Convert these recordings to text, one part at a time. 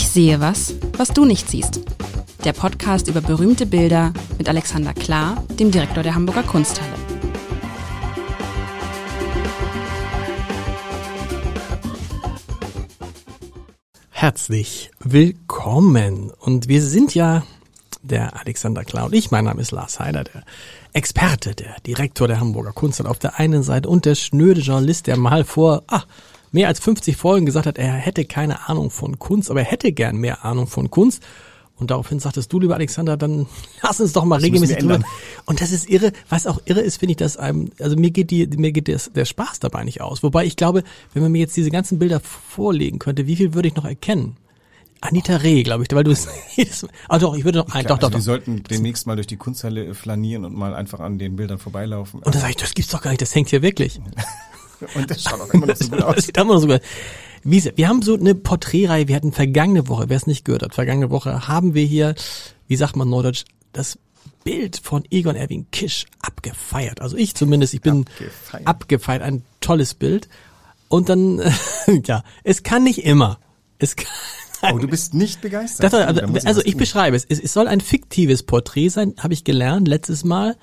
Ich sehe was, was du nicht siehst. Der Podcast über berühmte Bilder mit Alexander Klar, dem Direktor der Hamburger Kunsthalle. Herzlich willkommen. Und wir sind ja der Alexander Klar und ich. Mein Name ist Lars Heider, der Experte, der Direktor der Hamburger Kunsthalle auf der einen Seite und der schnöde Journalist, der mal vor, ah, mehr als 50 Folgen gesagt hat, er hätte keine Ahnung von Kunst, aber er hätte gern mehr Ahnung von Kunst. Und daraufhin sagtest du, lieber Alexander, dann lass uns doch mal das regelmäßig drüber. Und das ist irre. Was auch irre ist, finde ich, dass einem, also mir geht die, mir geht das, der Spaß dabei nicht aus. Wobei ich glaube, wenn man mir jetzt diese ganzen Bilder vorlegen könnte, wie viel würde ich noch erkennen? Anita Reh, glaube ich, weil du es. ah doch, ich würde noch ein, doch, doch, doch. Wir sollten demnächst mal durch die Kunsthalle flanieren und mal einfach an den Bildern vorbeilaufen. Und dann sage ich, das gibt's doch gar nicht, das hängt hier wirklich. Und das schaut auch immer noch so gut aus. Das sieht immer noch so gut Wiese, wir haben so eine Porträtreihe, wir hatten vergangene Woche, wer es nicht gehört hat, vergangene Woche haben wir hier, wie sagt man Norddeutsch, das Bild von Egon Erwin Kisch abgefeiert. Also ich zumindest, ich bin abgefeiert, abgefeiert ein tolles Bild. Und dann, ja, es kann nicht immer. Es kann, Oh, du bist nicht begeistert. Das, also, also ich beschreibe es. es. Es soll ein fiktives Porträt sein, habe ich gelernt letztes Mal.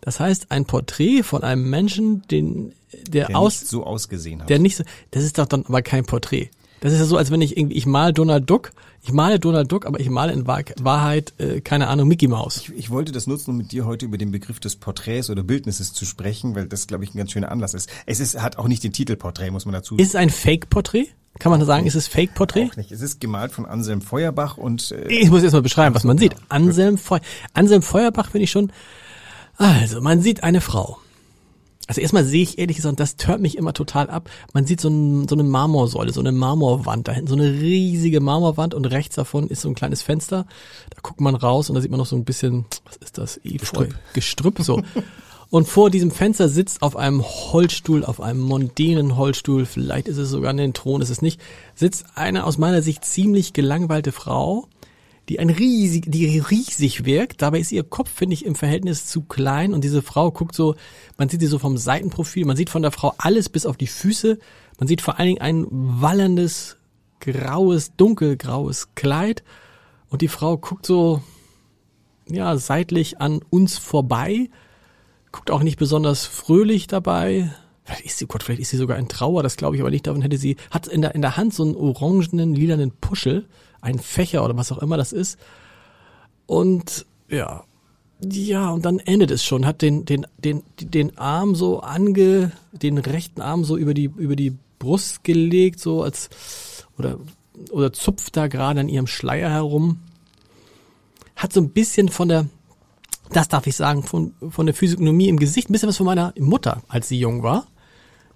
Das heißt, ein Porträt von einem Menschen, den der, der aus, nicht so ausgesehen hat. Der nicht so, das ist doch dann aber kein Porträt. Das ist ja so, als wenn ich irgendwie, ich male Donald Duck, ich male Donald Duck, aber ich male in Wahrheit, äh, keine Ahnung, Mickey Mouse. Ich, ich wollte das nutzen, um mit dir heute über den Begriff des Porträts oder Bildnisses zu sprechen, weil das, glaube ich, ein ganz schöner Anlass ist. Es ist, hat auch nicht den Titel Porträt, muss man dazu sagen. Ist es ein Fake-Porträt? Kann man sagen, ist es Fake-Porträt? Auch nicht. Es ist gemalt von Anselm Feuerbach und... Äh, ich muss erst mal beschreiben, was man sieht. Anselm, Feu Anselm Feuerbach finde ich schon... Also, man sieht eine Frau also erstmal sehe ich ehrlich gesagt, das tört mich immer total ab. Man sieht so, ein, so eine Marmorsäule, so eine Marmorwand da hinten, so eine riesige Marmorwand und rechts davon ist so ein kleines Fenster. Da guckt man raus und da sieht man noch so ein bisschen, was ist das? Efeu, Gestrüpp, Gestrüpp so. Und vor diesem Fenster sitzt auf einem Holzstuhl, auf einem mondänen Holzstuhl, vielleicht ist es sogar ein Thron, ist es nicht, sitzt eine aus meiner Sicht ziemlich gelangweilte Frau, die ein riesig, die riesig wirkt. Dabei ist ihr Kopf, finde ich, im Verhältnis zu klein und diese Frau guckt so, man sieht sie so vom Seitenprofil, man sieht von der Frau alles bis auf die Füße. Man sieht vor allen Dingen ein wallerndes, graues, dunkelgraues Kleid und die Frau guckt so, ja, seitlich an uns vorbei, guckt auch nicht besonders fröhlich dabei. Vielleicht ist sie, Gott, vielleicht ist sie sogar in Trauer, das glaube ich aber nicht. Davon hätte sie, hat in der, in der Hand so einen orangenen, lilanen Puschel ein Fächer oder was auch immer das ist. Und ja, ja, und dann endet es schon, hat den, den, den, den Arm so ange, den rechten Arm so über die, über die Brust gelegt, so als, oder, oder zupft da gerade an ihrem Schleier herum. Hat so ein bisschen von der, das darf ich sagen, von, von der Physiognomie im Gesicht, ein bisschen was von meiner Mutter, als sie jung war.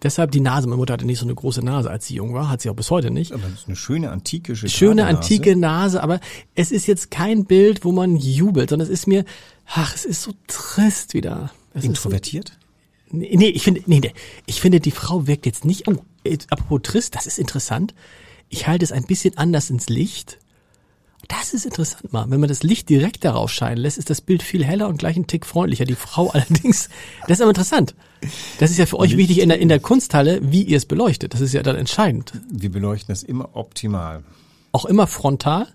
Deshalb die Nase. Meine Mutter hatte nicht so eine große Nase, als sie jung war, hat sie auch bis heute nicht. Aber das ist eine schöne antike Schöne antike Nase, aber es ist jetzt kein Bild, wo man jubelt, sondern es ist mir, ach, es ist so trist wieder. Es Introvertiert? So, nee, nee, ich finde, nee, nee, ich finde, die Frau wirkt jetzt nicht, oh, apropos trist, das ist interessant. Ich halte es ein bisschen anders ins Licht. Das ist interessant mal. Wenn man das Licht direkt darauf scheinen lässt, ist das Bild viel heller und gleich ein Tick freundlicher. Die Frau allerdings, das ist aber interessant. Das ist ja für euch wichtig in der, in der Kunsthalle, wie ihr es beleuchtet. Das ist ja dann entscheidend. Wir beleuchten es immer optimal. Auch immer frontal?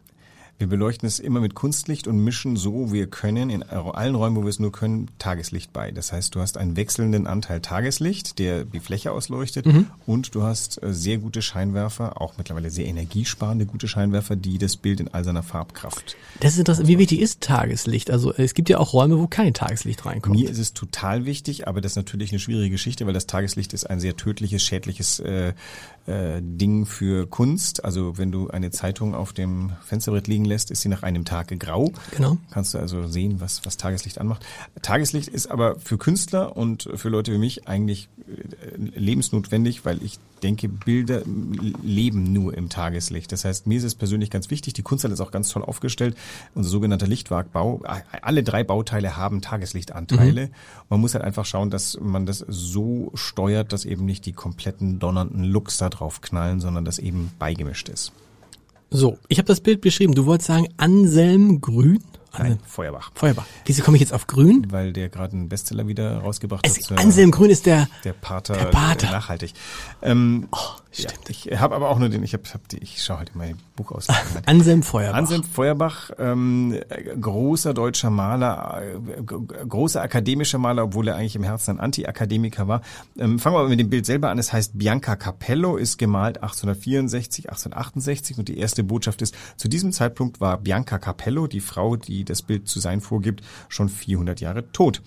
Wir beleuchten es immer mit Kunstlicht und mischen so, wir können, in allen Räumen, wo wir es nur können, Tageslicht bei. Das heißt, du hast einen wechselnden Anteil Tageslicht, der die Fläche ausleuchtet mhm. und du hast äh, sehr gute Scheinwerfer, auch mittlerweile sehr energiesparende gute Scheinwerfer, die das Bild in all seiner Farbkraft. Das ist interessant. Wie wichtig ist Tageslicht? Also es gibt ja auch Räume, wo kein Tageslicht reinkommt. Mir ist es total wichtig, aber das ist natürlich eine schwierige Geschichte, weil das Tageslicht ist ein sehr tödliches, schädliches äh, äh, Ding für Kunst. Also wenn du eine Zeitung auf dem Fensterbrett liegen lässt, ist sie nach einem Tag grau. Genau. Kannst du also sehen, was, was Tageslicht anmacht. Tageslicht ist aber für Künstler und für Leute wie mich eigentlich lebensnotwendig, weil ich denke, Bilder leben nur im Tageslicht. Das heißt, mir ist es persönlich ganz wichtig, die Kunsthalle ist auch ganz toll aufgestellt, unser sogenannter Lichtwagbau. Alle drei Bauteile haben Tageslichtanteile. Mhm. Man muss halt einfach schauen, dass man das so steuert, dass eben nicht die kompletten donnernden Looks da drauf knallen, sondern dass eben beigemischt ist. So, ich habe das Bild beschrieben. Du wolltest sagen Anselm Grün? Nein, Feuerbach. Feuerbach. Wieso komme ich jetzt auf Grün? Weil der gerade einen Bestseller wieder rausgebracht es, hat. Anselm Grün ist der der Pater, der Pater. nachhaltig. Ähm, oh, Ja, ich habe aber auch nur den, ich habe, hab die, ich schaue heute mal Buch aus. Anselm Feuerbach. Anselm Feuerbach, ähm, großer deutscher Maler, äh, großer akademischer Maler, obwohl er eigentlich im Herzen ein Anti-Akademiker war. Ähm, fangen wir aber mit dem Bild selber an. Es heißt Bianca Capello, ist gemalt 1864, 1868 und die erste Botschaft ist, zu diesem Zeitpunkt war Bianca Capello, die Frau, die das Bild zu sein vorgibt, schon 400 Jahre tot.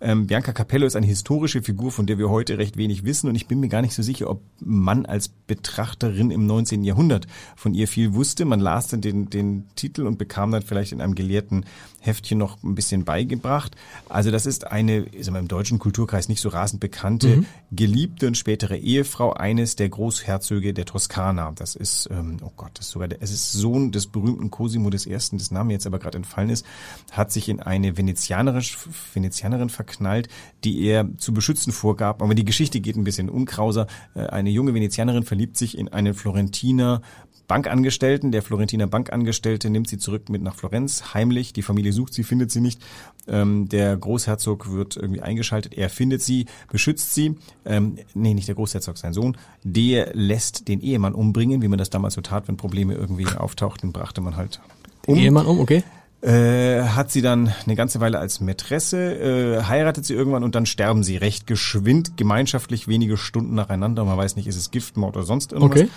Ähm, Bianca Capello ist eine historische Figur, von der wir heute recht wenig wissen und ich bin mir gar nicht so sicher, ob man als Betrachterin im 19. Jahrhundert von ihr viel wusste. Man las dann den, den Titel und bekam dann vielleicht in einem gelehrten Heftchen noch ein bisschen beigebracht. Also das ist eine, ist im deutschen Kulturkreis nicht so rasend bekannte, mhm. geliebte und spätere Ehefrau eines der Großherzöge der Toskana. Das ist, ähm, oh Gott, das ist sogar, der, es ist Sohn des berühmten Cosimo des Ersten, des Name jetzt aber gerade entfallen ist, hat sich in eine Venezianerin, Venezianerin verknallt, die er zu beschützen vorgab. Aber die Geschichte geht ein bisschen unkrauser. Äh, eine junge Venezianerin verliebt sich in einen Florentiner Bankangestellten. Der Florentiner Bankangestellte nimmt sie zurück mit nach Florenz, heimlich. Die Familie sucht sie, findet sie nicht. Ähm, der Großherzog wird irgendwie eingeschaltet. Er findet sie, beschützt sie. Ähm, nee, nicht der Großherzog, sein Sohn. Der lässt den Ehemann umbringen, wie man das damals so tat, wenn Probleme irgendwie auftauchten, brachte man halt um. Ehemann um, okay. Äh, hat sie dann eine ganze Weile als Mätresse, äh, heiratet sie irgendwann und dann sterben sie recht geschwind, gemeinschaftlich wenige Stunden nacheinander. Man weiß nicht, ist es Giftmord oder sonst irgendwas. Okay.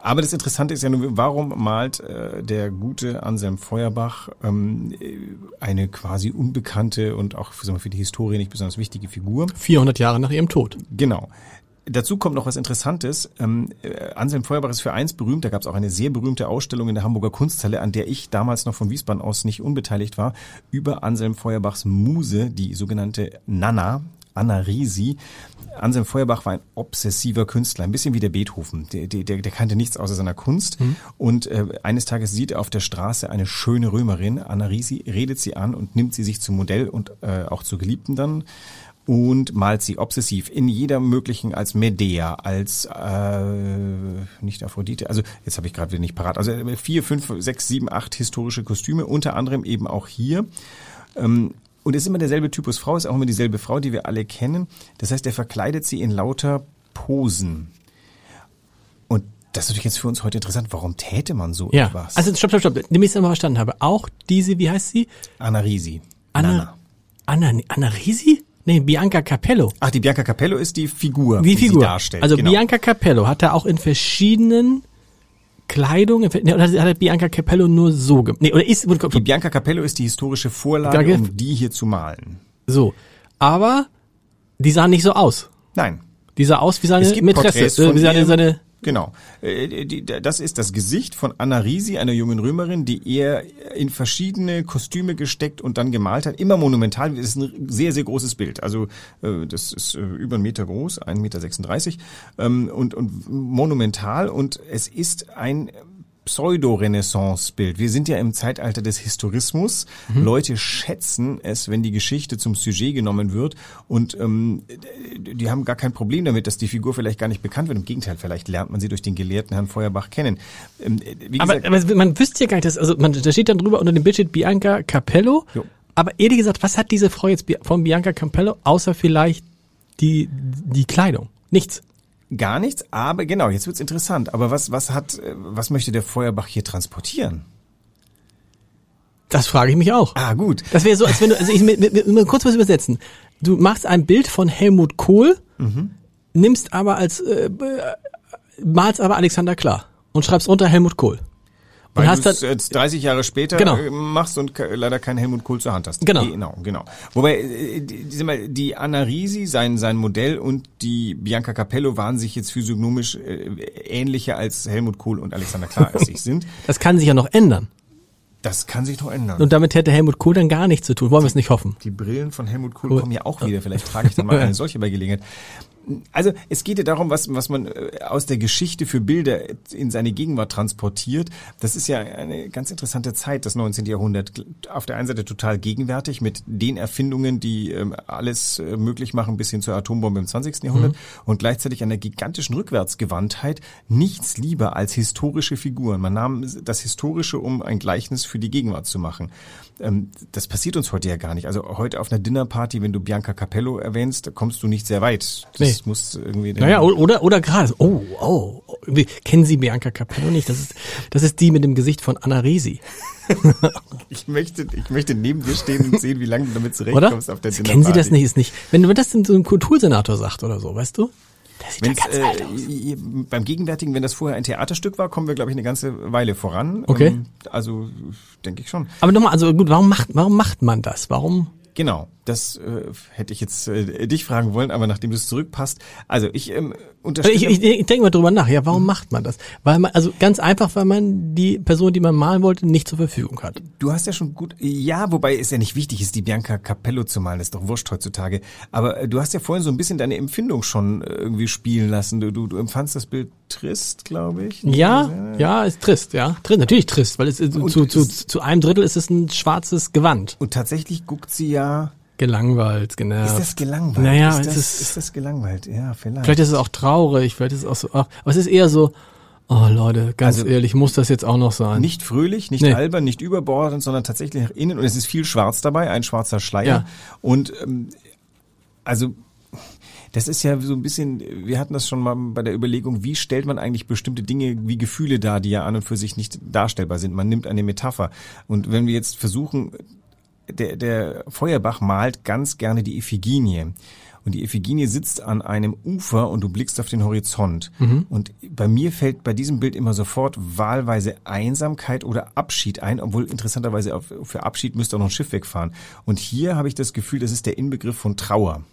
Aber das Interessante ist ja nur, warum malt äh, der gute Anselm Feuerbach ähm, eine quasi unbekannte und auch für, für die Historie nicht besonders wichtige Figur? 400 Jahre nach ihrem Tod. Genau. Dazu kommt noch was Interessantes. Ähm, äh, Anselm Feuerbach ist für eins berühmt. Da gab es auch eine sehr berühmte Ausstellung in der Hamburger Kunsthalle, an der ich damals noch von Wiesbaden aus nicht unbeteiligt war, über Anselm Feuerbachs Muse, die sogenannte Nana, Anna Risi. Anselm Feuerbach war ein obsessiver Künstler, ein bisschen wie der Beethoven. Der, der, der kannte nichts außer seiner Kunst. Mhm. Und äh, eines Tages sieht er auf der Straße eine schöne Römerin, Anna Risi, redet sie an und nimmt sie sich zum Modell und äh, auch zur Geliebten dann und malt sie obsessiv in jeder möglichen als Medea, als äh, nicht Aphrodite, also jetzt habe ich gerade wieder nicht parat, also vier, fünf, sechs, sieben, acht historische Kostüme, unter anderem eben auch hier. Ähm, und es ist immer derselbe Typus Frau, ist auch immer dieselbe Frau, die wir alle kennen. Das heißt, er verkleidet sie in lauter Posen. Und das ist natürlich jetzt für uns heute interessant. Warum täte man so ja. etwas? Also stopp, stopp, stopp. Damit ich es einmal verstanden habe. Auch diese, wie heißt sie? Anna Risi. Anna, Anna, Anna Risi? Nee, Bianca Capello. Ach, die Bianca Capello ist die Figur, die, die Figur. sie darstellt. Also genau. Bianca Capello hat er auch in verschiedenen Kleidung? Oder hat Bianca Capello nur so gemacht? Nee, oder ist, die Bianca Capello ist die historische Vorlage, um die hier zu malen. So. Aber die sah nicht so aus. Nein. Die sah aus wie seine Mätresse, äh, wie seine, seine Genau. Äh, das ist das Gesicht von Anna Risi, einer jungen Römerin, die er in verschiedene Kostüme gesteckt und dann gemalt hat. Immer monumental. Das ist ein sehr, sehr großes Bild. Also äh, das ist äh, über einen Meter groß, 1,36 Meter ähm, und, und monumental. Und es ist ein Pseudo-Renaissance-Bild. Wir sind ja im Zeitalter des Historismus. Mhm. Leute schätzen es, wenn die Geschichte zum Sujet genommen wird und ähm, die haben gar kein Problem damit, dass die Figur vielleicht gar nicht bekannt wird. Im Gegenteil, vielleicht lernt man sie durch den gelehrten Herrn Feuerbach kennen. Ähm, aber, aber, man wüsste ja gar nicht, dass, also man, da steht dann drüber unter dem Bild steht Bianca Capello. Jo. Aber ehrlich gesagt, was hat diese Frau jetzt von Bianca Capello, außer vielleicht die, die Kleidung? Nichts. Gar nichts, aber genau, jetzt wird's interessant. Aber was, was hat, äh, was möchte der Feuerbach hier transportieren? Das frage ich mich auch. Ah, gut. Das wäre so, als wenn du, also ich mit, mit, mit, kurz was übersetzen. Du machst ein Bild von Helmut Kohl, mhm. nimmst aber als, äh, äh malst aber Alexander Klar und schreibst unter Helmut Kohl. Weil du es jetzt 30 Jahre später genau. Äh, machst und leider keinen Helmut Kohl zur Hand hast. Genau. Genau, genau. Wobei, äh, die, die Anna Risi, sein, sein Modell und die Bianca Capello waren sich jetzt physiognomisch äh, ähnlicher als Helmut Kohl und Alexander Klar als sich sind. Das kann sich ja noch ändern. Das kann sich noch ändern. Und damit hätte Helmut Kohl dann gar nichts zu tun. Wollen wir es nicht hoffen. Die Brillen von Helmut Kohl cool. kommen ja auch wieder. Vielleicht trage ich dann mal eine solche bei Gelegenheit also es geht ja darum, was, was man äh, aus der Geschichte für Bilder in seine Gegenwart transportiert. Das ist ja eine ganz interessante Zeit, das 19. Jahrhundert. Auf der einen Seite total gegenwärtig mit den Erfindungen, die ähm, alles äh, möglich machen bis hin zur Atombombe im 20. Jahrhundert mhm. und gleichzeitig einer gigantischen Rückwärtsgewandtheit. Nichts lieber als historische Figuren. Man nahm das Historische, um ein Gleichnis für die Gegenwart zu machen. Ähm, das passiert uns heute ja gar nicht. Also heute auf einer Dinnerparty, wenn du Bianca Capello erwähnst, kommst du nicht sehr weit. Das nee Vielleicht muss irgendwie Naja, oder, oder gerade, oh, oh, kennen Sie Bianca Capello nicht? Das ist, das ist die mit dem Gesicht von Anna Resi, Ich möchte, ich möchte neben dir stehen und sehen, wie lange du damit oder? zurechtkommst auf der Kennen Sie das Dinnerparty. nicht? Ist nicht, wenn du das so ein Kultursenator sagt oder so, weißt du? Der sieht Wenn's, ja ganz äh, alt aus. beim Gegenwärtigen, wenn das vorher ein Theaterstück war, kommen wir, glaube ich, eine ganze Weile voran. Okay. Ähm, also denke ich schon. Aber nochmal, also gut, warum macht, warum macht man das? Warum? Genau, das äh, hätte ich jetzt äh, dich fragen wollen, aber nachdem du es zurückpasst. Also ich ähm, unterstelle... Ich, ich, ich denke mal drüber nach. Ja, warum macht man das? Weil man, also ganz einfach, weil man die Person, die man malen wollte, nicht zur Verfügung hat. Du hast ja schon gut, ja, wobei es ja nicht wichtig ist, die Bianca Capello zu malen, ist doch wurscht heutzutage. Aber äh, du hast ja vorhin so ein bisschen deine Empfindung schon äh, irgendwie spielen lassen. Du, du, du empfandst das Bild trist, glaube ich. Ja, ja, ist trist, ja. Trist, natürlich trist, weil es ist, zu, zu, zu einem Drittel ist es ein schwarzes Gewand. Und tatsächlich guckt sie ja. Gelangweilt, genervt. Ist das gelangweilt? Naja, ist das, ist- ist das gelangweilt? Ja, vielleicht. Vielleicht ist es auch traurig, vielleicht ist es auch so, ach, aber es ist eher so, oh Leute, ganz Also- ehrlich, muss das jetzt auch noch sein? Nicht fröhlich, nicht Nee. albern, nicht überbordend, sondern tatsächlich nach innen. Und es ist viel Schwarz dabei, ein schwarzer Schleier. Ja. Und ähm, also das ist ja so ein bisschen, wir hatten das schon mal bei der Überlegung, wie stellt man eigentlich bestimmte Dinge wie Gefühle dar, die ja an und für sich nicht darstellbar sind. Man nimmt eine Metapher. Und wenn wir jetzt versuchen, der, der Feuerbach malt ganz gerne die Iphiginie. Und die Iphiginie sitzt an einem Ufer und du blickst auf den Horizont. Und bei mir fällt bei diesem Bild immer sofort wahlweise Einsamkeit oder Abschied ein, obwohl interessanterweise für Abschied müsste auch noch ein Schiff wegfahren. Und hier habe ich das Gefühl, das ist der Inbegriff von Trauer.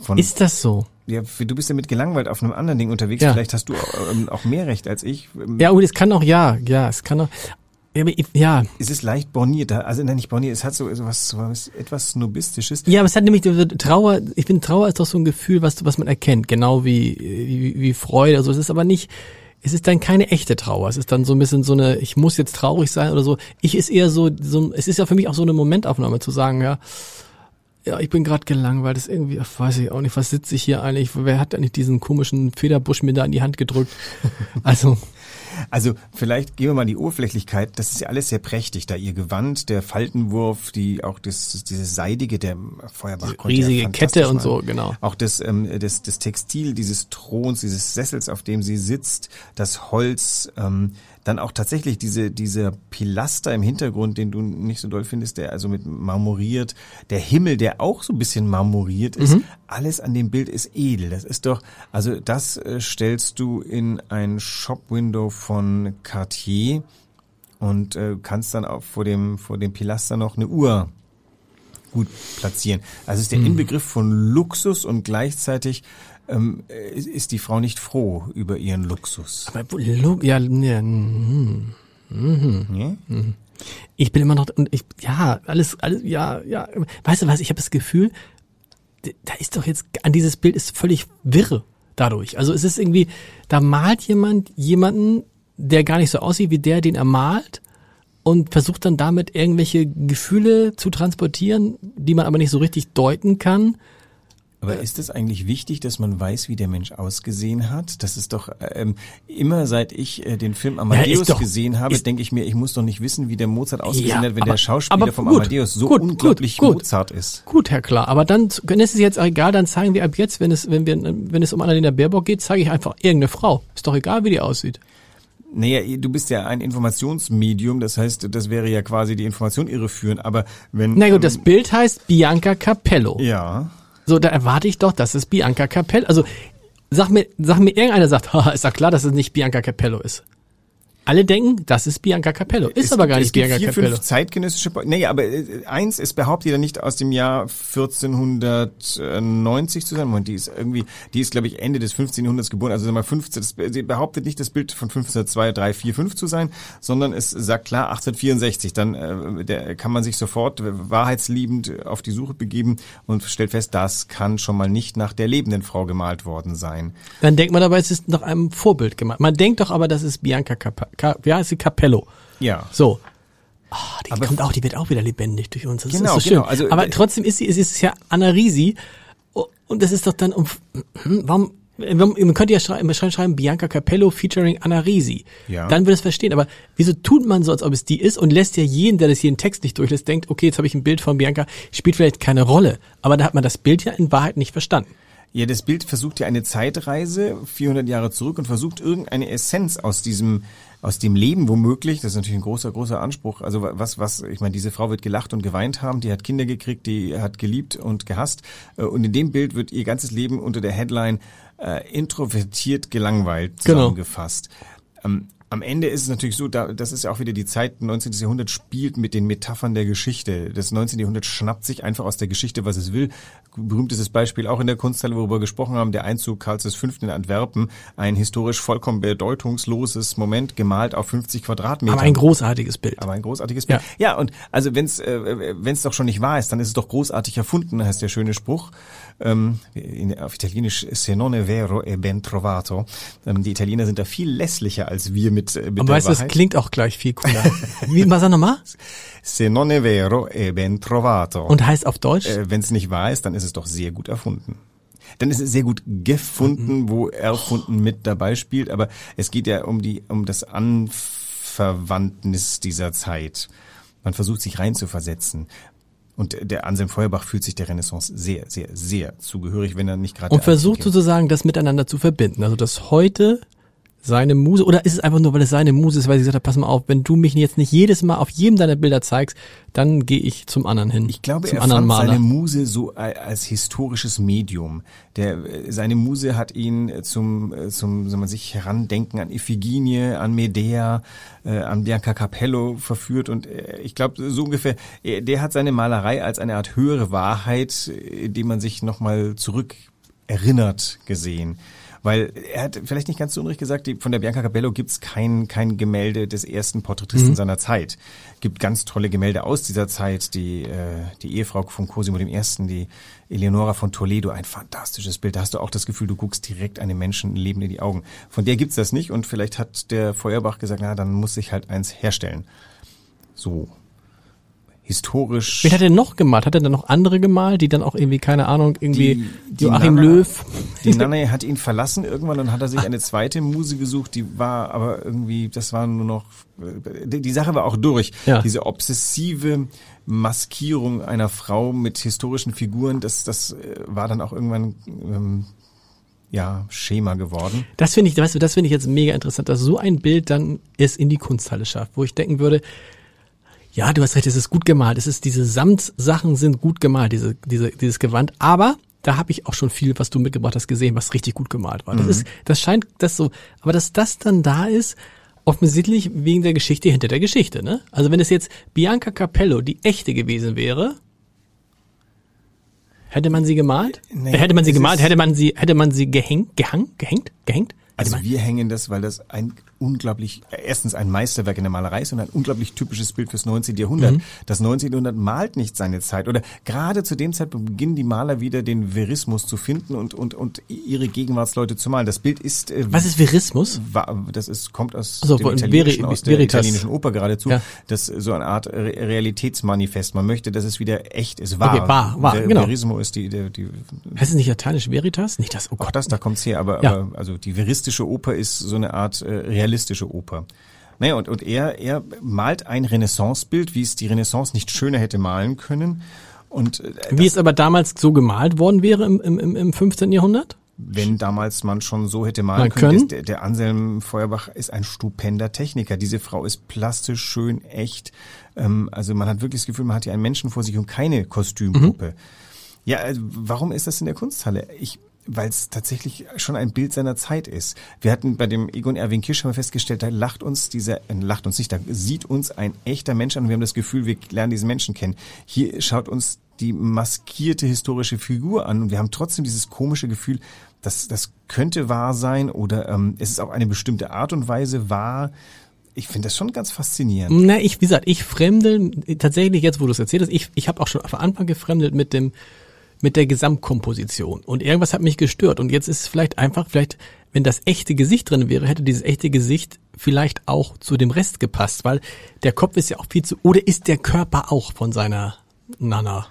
Von, ist das so? ja, du bist ja mit gelangweilt auf einem anderen Ding unterwegs. Ja. Vielleicht hast du ähm, auch mehr Recht als ich. Ähm, Ja, gut, es kann auch, ja, ja, es kann auch, ja, aber ja, Es ist leicht borniert, also nein, nicht borniert, es hat so, so was, so was etwas Snobistisches. Ja, aber es hat nämlich Trauer, ich finde Trauer ist doch so ein Gefühl, was, was man erkennt, genau wie, wie, wie Freude, also es ist aber nicht, es ist dann keine echte Trauer, es ist dann so ein bisschen so eine, ich muss jetzt traurig sein oder so. Ich ist eher so, so es ist ja für mich auch so eine Momentaufnahme zu sagen, ja, ja, ich bin gerade gelangweilt, das ist irgendwie, ach, weiß ich auch nicht, was sitze ich hier eigentlich, wer hat eigentlich diesen komischen Federbusch mir da in die Hand gedrückt? Also, Also vielleicht gehen wir mal in die Oberflächlichkeit. Das ist ja alles sehr prächtig, da ihr Gewand, der Faltenwurf, die auch das, dieses seidige, der Feuerbach konnte ja riesige fantastisch Kette und so, genau. Auch das, ähm, das, das Textil dieses Throns, dieses Sessels, auf dem sie sitzt, das Holz, ähm, dann auch tatsächlich diese, dieser Pilaster im Hintergrund, den du nicht so doll findest, der also mit marmoriert, der Himmel, der auch so ein bisschen marmoriert ist, alles an dem Bild ist edel. Das ist doch, also das äh, stellst du in ein Shop-Window von Cartier und äh, kannst dann auch vor dem, vor dem Pilaster noch eine Uhr gut platzieren. Also ist der Inbegriff von Luxus und gleichzeitig ähm, ist die Frau nicht froh über ihren Luxus. aber, ja, ja, hm. Nee? Ich bin immer noch und ich ja alles alles ja ja weißt du was ich habe das Gefühl da ist doch jetzt an dieses Bild ist völlig wirr dadurch also es ist irgendwie da malt jemand jemanden der gar nicht so aussieht wie der den er malt und versucht dann damit irgendwelche Gefühle zu transportieren die man aber nicht so richtig deuten kann Aber ist es eigentlich wichtig, dass man weiß, wie der Mensch ausgesehen hat? Das ist doch ähm, immer seit ich äh, den Film Amadeus ist doch- gesehen habe, denke ich mir, ich muss doch nicht wissen, wie der Mozart ausgesehen Ja, hat, wenn aber- der Schauspieler vom gut, Amadeus so gut, unglaublich gut. Mozart ist. Gut, Herr Klar, aber dann, dann ist es jetzt egal, dann zeigen wir ab jetzt, wenn es, wenn wir, wenn es um Annalena Baerbock geht, zeige ich einfach irgendeine Frau. Ist doch egal, wie die aussieht. Naja, du bist ja ein Informationsmedium, das heißt, das wäre ja quasi die Information irreführend, aber wenn... Na gut, das ähm, Bild heißt Bianca Capello. Ja. So, da erwarte ich doch, dass es Bianca Capello, also, sag mir, sag mir irgendeiner sagt, haha, ist doch klar, dass es nicht Bianca Capello ist. Alle denken, das ist Bianca Capello. Ist Es aber gibt- gar nicht Bianca vier, Capello. Fünf zeitgenössische, Po- nee, aber äh, eins, es behauptet ja nicht aus dem Jahr 1490 zu sein. Moment, die ist irgendwie, die ist glaube ich Ende des 15. Jahrhunderts geboren. Also sag mal 15, das, sie behauptet nicht das Bild von 1502, 3, 4, 5 zu sein, sondern es sagt klar 1864. Dann äh, der, kann man sich sofort wahrheitsliebend auf die Suche begeben und stellt fest, das kann schon mal nicht nach der lebenden Frau gemalt worden sein. Dann denkt man aber, es ist nach einem Vorbild gemacht. Man denkt doch aber, das ist Bianca Cap Ca wie heißt sie? Capello. Ja. So. Ah, die Aber- kommt auch, die wird auch wieder lebendig durch uns. Das Genau, ist so genau. schön. Also, aber äh, trotzdem ist sie, es ist ja Anna Risi. Oh, Und das ist doch dann um, hm, warum, man könnte ja schreiben, schreiben Bianca Capello featuring Anna Risi. Ja. Dann würde es verstehen. Aber wieso tut man so, als ob es die ist und lässt ja jeden, der das hier in Text nicht durchlässt, denkt, okay, jetzt habe ich ein Bild von Bianca, spielt vielleicht keine Rolle. Aber da hat man das Bild ja in Wahrheit nicht verstanden. Ja, das Bild versucht ja eine Zeitreise 400 Jahre zurück und versucht irgendeine Essenz aus diesem aus dem Leben womöglich, das ist natürlich ein großer, großer Anspruch. Also was, was, ich meine, diese Frau wird gelacht und geweint haben, die hat Kinder gekriegt, die hat geliebt und gehasst. Äh, und in dem Bild wird ihr ganzes Leben unter der Headline äh, introvertiert gelangweilt Genau. zusammengefasst. Ähm, am Ende ist es natürlich so, da, das ist ja auch wieder die Zeit, 19. Jahrhundert spielt mit den Metaphern der Geschichte. Das 19. Jahrhundert schnappt sich einfach aus der Geschichte, was es will. Berühmtestes Beispiel auch in der Kunsthalle, worüber wir gesprochen haben, der Einzug Karls V. in Antwerpen. Ein historisch vollkommen bedeutungsloses Moment, gemalt auf 50 Quadratmeter. Aber ein großartiges Bild. Aber ein großartiges Bild. Ja, ja und also wenn es äh, wenn's doch schon nicht wahr ist, dann ist es doch großartig erfunden, heißt der schöne Spruch. Ähm, in, auf Italienisch se non è vero è ben trovato. Ähm, die Italiener sind da viel lässlicher als wir mit, äh, mit Aber weißt du, das klingt auch gleich viel cooler. Wie, was sag nochmal? Se non è vero è ben trovato. Und heißt auf Deutsch? äh, wenn es nicht wahr ist, dann ist es doch sehr gut erfunden. Dann ist es sehr gut gefunden, wo erfunden mit dabei spielt, aber es geht ja um die um das Anverwandtnis dieser Zeit. Man versucht sich reinzuversetzen. Und der Anselm Feuerbach fühlt sich der Renaissance sehr, sehr, sehr zugehörig, wenn er nicht gerade und versucht sozusagen, das miteinander zu verbinden. Also, dass heute seine Muse, oder ist es einfach nur, weil es seine Muse ist, weil sie gesagt hat, pass mal auf, wenn du mich jetzt nicht jedes Mal auf jedem deiner Bilder zeigst, dann gehe ich zum anderen hin. Ich glaube, zum er anderen fand Maler. seine Muse so a- als historisches Medium. Der, äh, seine Muse hat ihn äh, zum, äh, zum, soll man sich herandenken an Iphigenie, an Medea, äh, an Bianca Capello verführt und äh, ich glaube, so ungefähr, äh, der hat seine Malerei als eine Art höhere Wahrheit, äh, die man sich nochmal zurück erinnert gesehen. Weil er hat vielleicht nicht ganz so unrecht gesagt, die, von der Bianca Capello gibt's kein, kein Gemälde des ersten Porträtisten seiner Zeit. Gibt ganz tolle Gemälde aus dieser Zeit. Die, äh, die Ehefrau von Cosimo I., die Eleonora von Toledo, ein fantastisches Bild. Da hast du auch das Gefühl, du guckst direkt einem Menschen Leben in die Augen. Von der gibt's das nicht und vielleicht hat der Feuerbach gesagt, na, dann muss ich halt eins herstellen. So. Historisch. Wen hat er noch gemalt? Hat er dann noch andere gemalt, die dann auch irgendwie, keine Ahnung, irgendwie Die- die Joachim Nana- Löw? Die Nanne hat ihn verlassen irgendwann und hat er sich eine zweite Muse gesucht, die war aber irgendwie, das war nur noch, die, die Sache war auch durch. Ja. Diese obsessive Maskierung einer Frau mit historischen Figuren, das, das äh, war dann auch irgendwann, ähm, ja, Schema geworden. Das finde ich, weißt du, das finde ich jetzt mega interessant, dass so ein Bild dann es in die Kunsthalle schafft, wo ich denken würde, ja, du hast recht, es ist gut gemalt, es ist diese Samtsachen sind gut gemalt, diese, diese, dieses Gewand, aber da habe ich auch schon viel, was du mitgebracht hast, gesehen, was richtig gut gemalt war. Das ist, das scheint das so, aber dass das dann da ist, offensichtlich wegen der Geschichte hinter der Geschichte, ne? Also wenn es jetzt Bianca Capello die echte gewesen wäre, hätte man sie gemalt? Nee, hätte man sie gemalt? Hätte man sie, hätte man sie gehängt, gehangen, gehängt, gehängt? Also wir hängen das, weil das ein unglaublich, erstens ein Meisterwerk in der Malerei ist und ein unglaublich typisches Bild fürs 19. Jahrhundert. Mhm. Das 19. Jahrhundert malt nicht seine Zeit oder gerade zu dem Zeitpunkt beginnen die Maler wieder den Verismus zu finden und, und, und ihre Gegenwartsleute zu malen. Das Bild ist, äh, Was ist Verismus? das ist, kommt aus Ach so, dem Italienischen, aus der Veritas. italienischen Oper geradezu. Ja. Das ist so eine Art Re Realitätsmanifest. Man möchte, dass es wieder echt ist, wahr. Okay, wahr, wahr, Ver genau. Verismo ist die, die, die Heißt es nicht lateinisch Veritas? Nicht das, oh auch Gott. das, da kommt's her, aber, Ja. aber also die veristische Oper ist so eine Art äh, realistische Oper. Naja, und, und er, er malt ein Renaissancebild, wie es die Renaissance nicht schöner hätte malen können. Und äh, Wie es aber damals so gemalt worden wäre im, im, im- im 15. Jahrhundert? wenn damals man schon so hätte malen Mal können. Der, der Anselm Feuerbach ist ein stupender Techniker. Diese Frau ist plastisch, schön, echt. Ähm, also man hat wirklich das Gefühl, man hat hier einen Menschen vor sich und keine Kostümpuppe. Mhm. Ja, also warum ist das in der Kunsthalle? Ich weil es tatsächlich schon ein Bild seiner Zeit ist. Wir hatten bei dem Egon Erwin Kisch haben wir festgestellt, da lacht uns dieser, äh, lacht uns nicht, da sieht uns ein echter Mensch an und wir haben das Gefühl, wir lernen diesen Menschen kennen. Hier schaut uns die maskierte historische Figur an und wir haben trotzdem dieses komische Gefühl, dass das könnte wahr sein oder ähm, es ist auf eine bestimmte Art und Weise wahr. Ich finde das schon ganz faszinierend. Na, ich, wie gesagt, ich fremdel tatsächlich jetzt, wo du es erzählt hast, ich, ich habe auch schon von Anfang gefremdelt mit dem mit der Gesamtkomposition. Und irgendwas hat mich gestört. Und jetzt ist es vielleicht einfach, vielleicht, wenn das echte Gesicht drin wäre, hätte dieses echte Gesicht vielleicht auch zu dem Rest gepasst, weil der Kopf ist ja auch viel zu, oder ist der Körper auch von seiner Nana?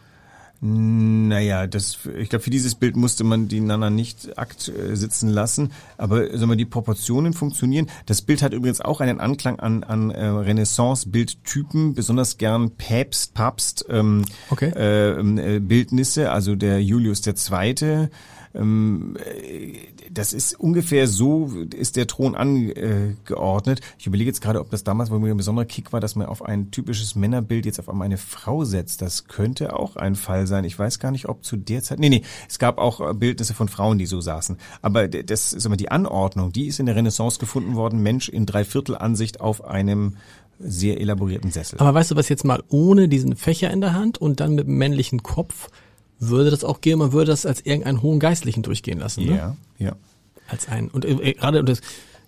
Naja, das, ich glaube, für dieses Bild musste man die Nana nicht akt äh, sitzen lassen, aber sagen wir, die Proportionen funktionieren. Das Bild hat übrigens auch einen Anklang an, an äh, Renaissance-Bildtypen, besonders gern Päpst, Papst, ähm, Okay. äh, äh, Bildnisse, also der Julius II., Ähm, das ist ungefähr so, ist der Thron angeordnet. Ich überlege jetzt gerade, ob das damals wohl ein besonderer Kick war, dass man auf ein typisches Männerbild jetzt auf einmal eine Frau setzt. Das könnte auch ein Fall sein. Ich weiß gar nicht, ob zu der Zeit. Nee, nee, es gab auch Bildnisse von Frauen, die so saßen. Aber das ist immer die Anordnung, die ist in der Renaissance gefunden worden. Mensch in Dreiviertelansicht auf einem sehr elaborierten Sessel. Aber weißt du was jetzt mal ohne diesen Fächer in der Hand und dann mit männlichen Kopf würde das auch gehen, man würde das als irgendeinen hohen Geistlichen durchgehen lassen. Ne? Ja, ja. Als ein, und äh, gerade und das,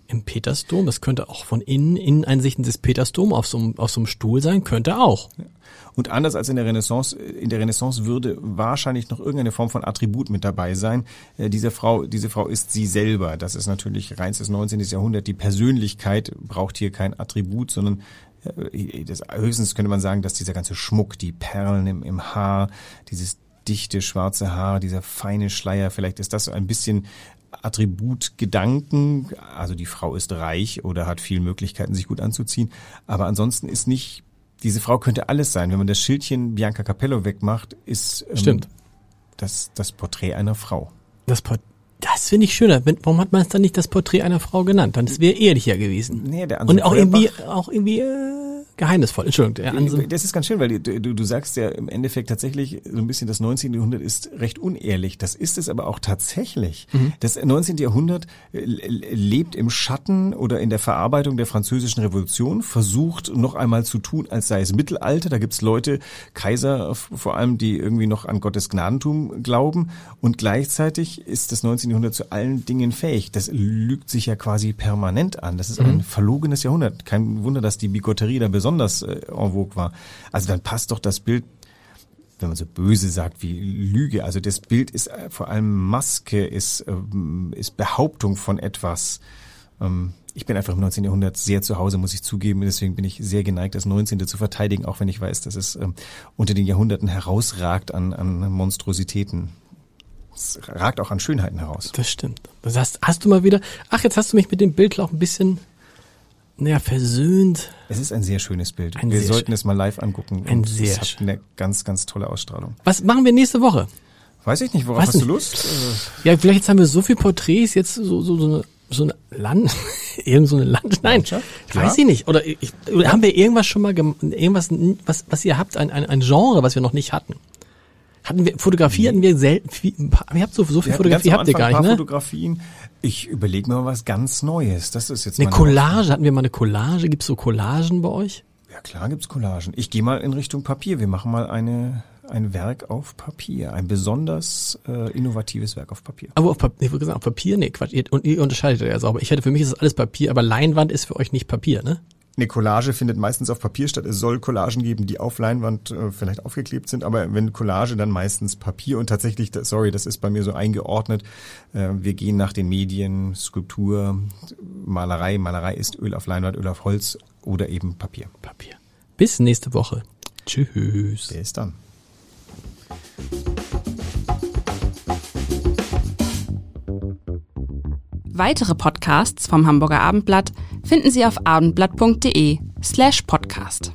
im Petersdom, das könnte auch von innen, Inneneinsichten des Petersdom auf so, einem, auf so einem Stuhl sein, könnte auch. Ja. Und anders als in der Renaissance, in der Renaissance würde wahrscheinlich noch irgendeine Form von Attribut mit dabei sein. Äh, diese Frau, diese Frau ist sie selber. Das ist natürlich reinstes 19. Jahrhundert. Die Persönlichkeit braucht hier kein Attribut, sondern äh, das, höchstens könnte man sagen, dass dieser ganze Schmuck, die Perlen im, im Haar, dieses dichte schwarze Haar, dieser feine Schleier, vielleicht ist das so ein bisschen Attributgedanken. Also die Frau ist reich oder hat viele Möglichkeiten, sich gut anzuziehen. Aber ansonsten ist nicht, diese Frau könnte alles sein. Wenn man das Schildchen Bianca Capello wegmacht, ist ähm, Stimmt. das, das Porträt einer Frau. Das Porträt. Das finde ich schöner. Warum hat man es dann nicht das Porträt einer Frau genannt? Dann wäre ehrlicher gewesen. Nee, der Und auch irgendwie, auch irgendwie äh, geheimnisvoll. Entschuldigung. Ansem. Das ist ganz schön, weil du, du sagst ja im Endeffekt tatsächlich so ein bisschen, das 19. Jahrhundert ist recht unehrlich. Das ist es aber auch tatsächlich. Mhm. Das 19. Jahrhundert äh, lebt im Schatten oder in der Verarbeitung der französischen Revolution, versucht noch einmal zu tun, als sei es Mittelalter. Da gibt's Leute, Kaiser vor allem, die irgendwie noch an Gottes Gnadentum glauben. Und gleichzeitig ist das 19. Jahrhundert zu allen Dingen fähig. Das lügt sich ja quasi permanent an. Das ist mhm. ein verlogenes Jahrhundert. Kein Wunder, dass die Bigotterie da besonders besonders äh, en vogue war. Also dann passt doch das Bild wenn man so böse sagt wie Lüge. Also das Bild ist äh, vor allem Maske, ist, ähm, ist Behauptung von etwas. Ähm, ich bin einfach im 19. Jahrhundert sehr zu Hause, muss ich zugeben. Deswegen bin ich sehr geneigt, das 19. zu verteidigen, auch wenn ich weiß, dass es ähm, unter den Jahrhunderten herausragt an, an Monstrositäten. Es ragt auch an Schönheiten heraus. Das stimmt. Das hast, hast du mal wieder, ach, jetzt hast du mich mit dem Bild auch ein bisschen naja, versöhnt. Es ist ein sehr schönes Bild. Ein wir sollten es mal live angucken. Ein sehr es hat eine ganz, ganz tolle Ausstrahlung. Was machen wir nächste Woche? Weiß ich nicht, worauf Weiß hast du Lust? Ja, vielleicht jetzt haben wir so viele Porträts, jetzt so, so, so eine so eine Land, irgend so eine Land, nein, Landschaft? weiß ich nicht. Oder, ich, oder haben wir irgendwas schon mal, irgendwas, was, was ihr habt, ein, ein, ein Genre, was wir noch nicht hatten? Hatten wir, Fotografie hatten wir selten, viel, ihr habt so, so viel hatten Fotografie habt ihr gar nicht, ne? Fotografien. Ich überlege mir mal was ganz Neues. Das ist jetzt Eine Collage, hatten wir mal eine Collage? Gibt's so Collagen bei euch? Ja klar gibt's Collagen. Ich gehe mal in Richtung Papier. Wir machen mal eine ein Werk auf Papier, ein besonders äh, innovatives Werk auf Papier. Aber auf Papier, ich würde sagen, auf Papier, nee, Quatsch, ihr, und ihr unterscheidet ja sauber. Ich hätte, für mich ist das alles Papier, aber Leinwand ist für euch nicht Papier, ne? Eine Collage findet meistens auf Papier statt. Es soll Collagen geben, die auf Leinwand äh, vielleicht aufgeklebt sind, aber wenn Collage, dann meistens Papier und tatsächlich, sorry, das ist bei mir so eingeordnet. Äh, wir gehen nach den Medien, Skulptur, Malerei. Malerei ist Öl auf Leinwand, Öl auf Holz oder eben Papier. Papier. Bis nächste Woche. Tschüss. Bis dann. Weitere Podcasts vom Hamburger Abendblatt finden Sie auf abendblatt.de slash podcast.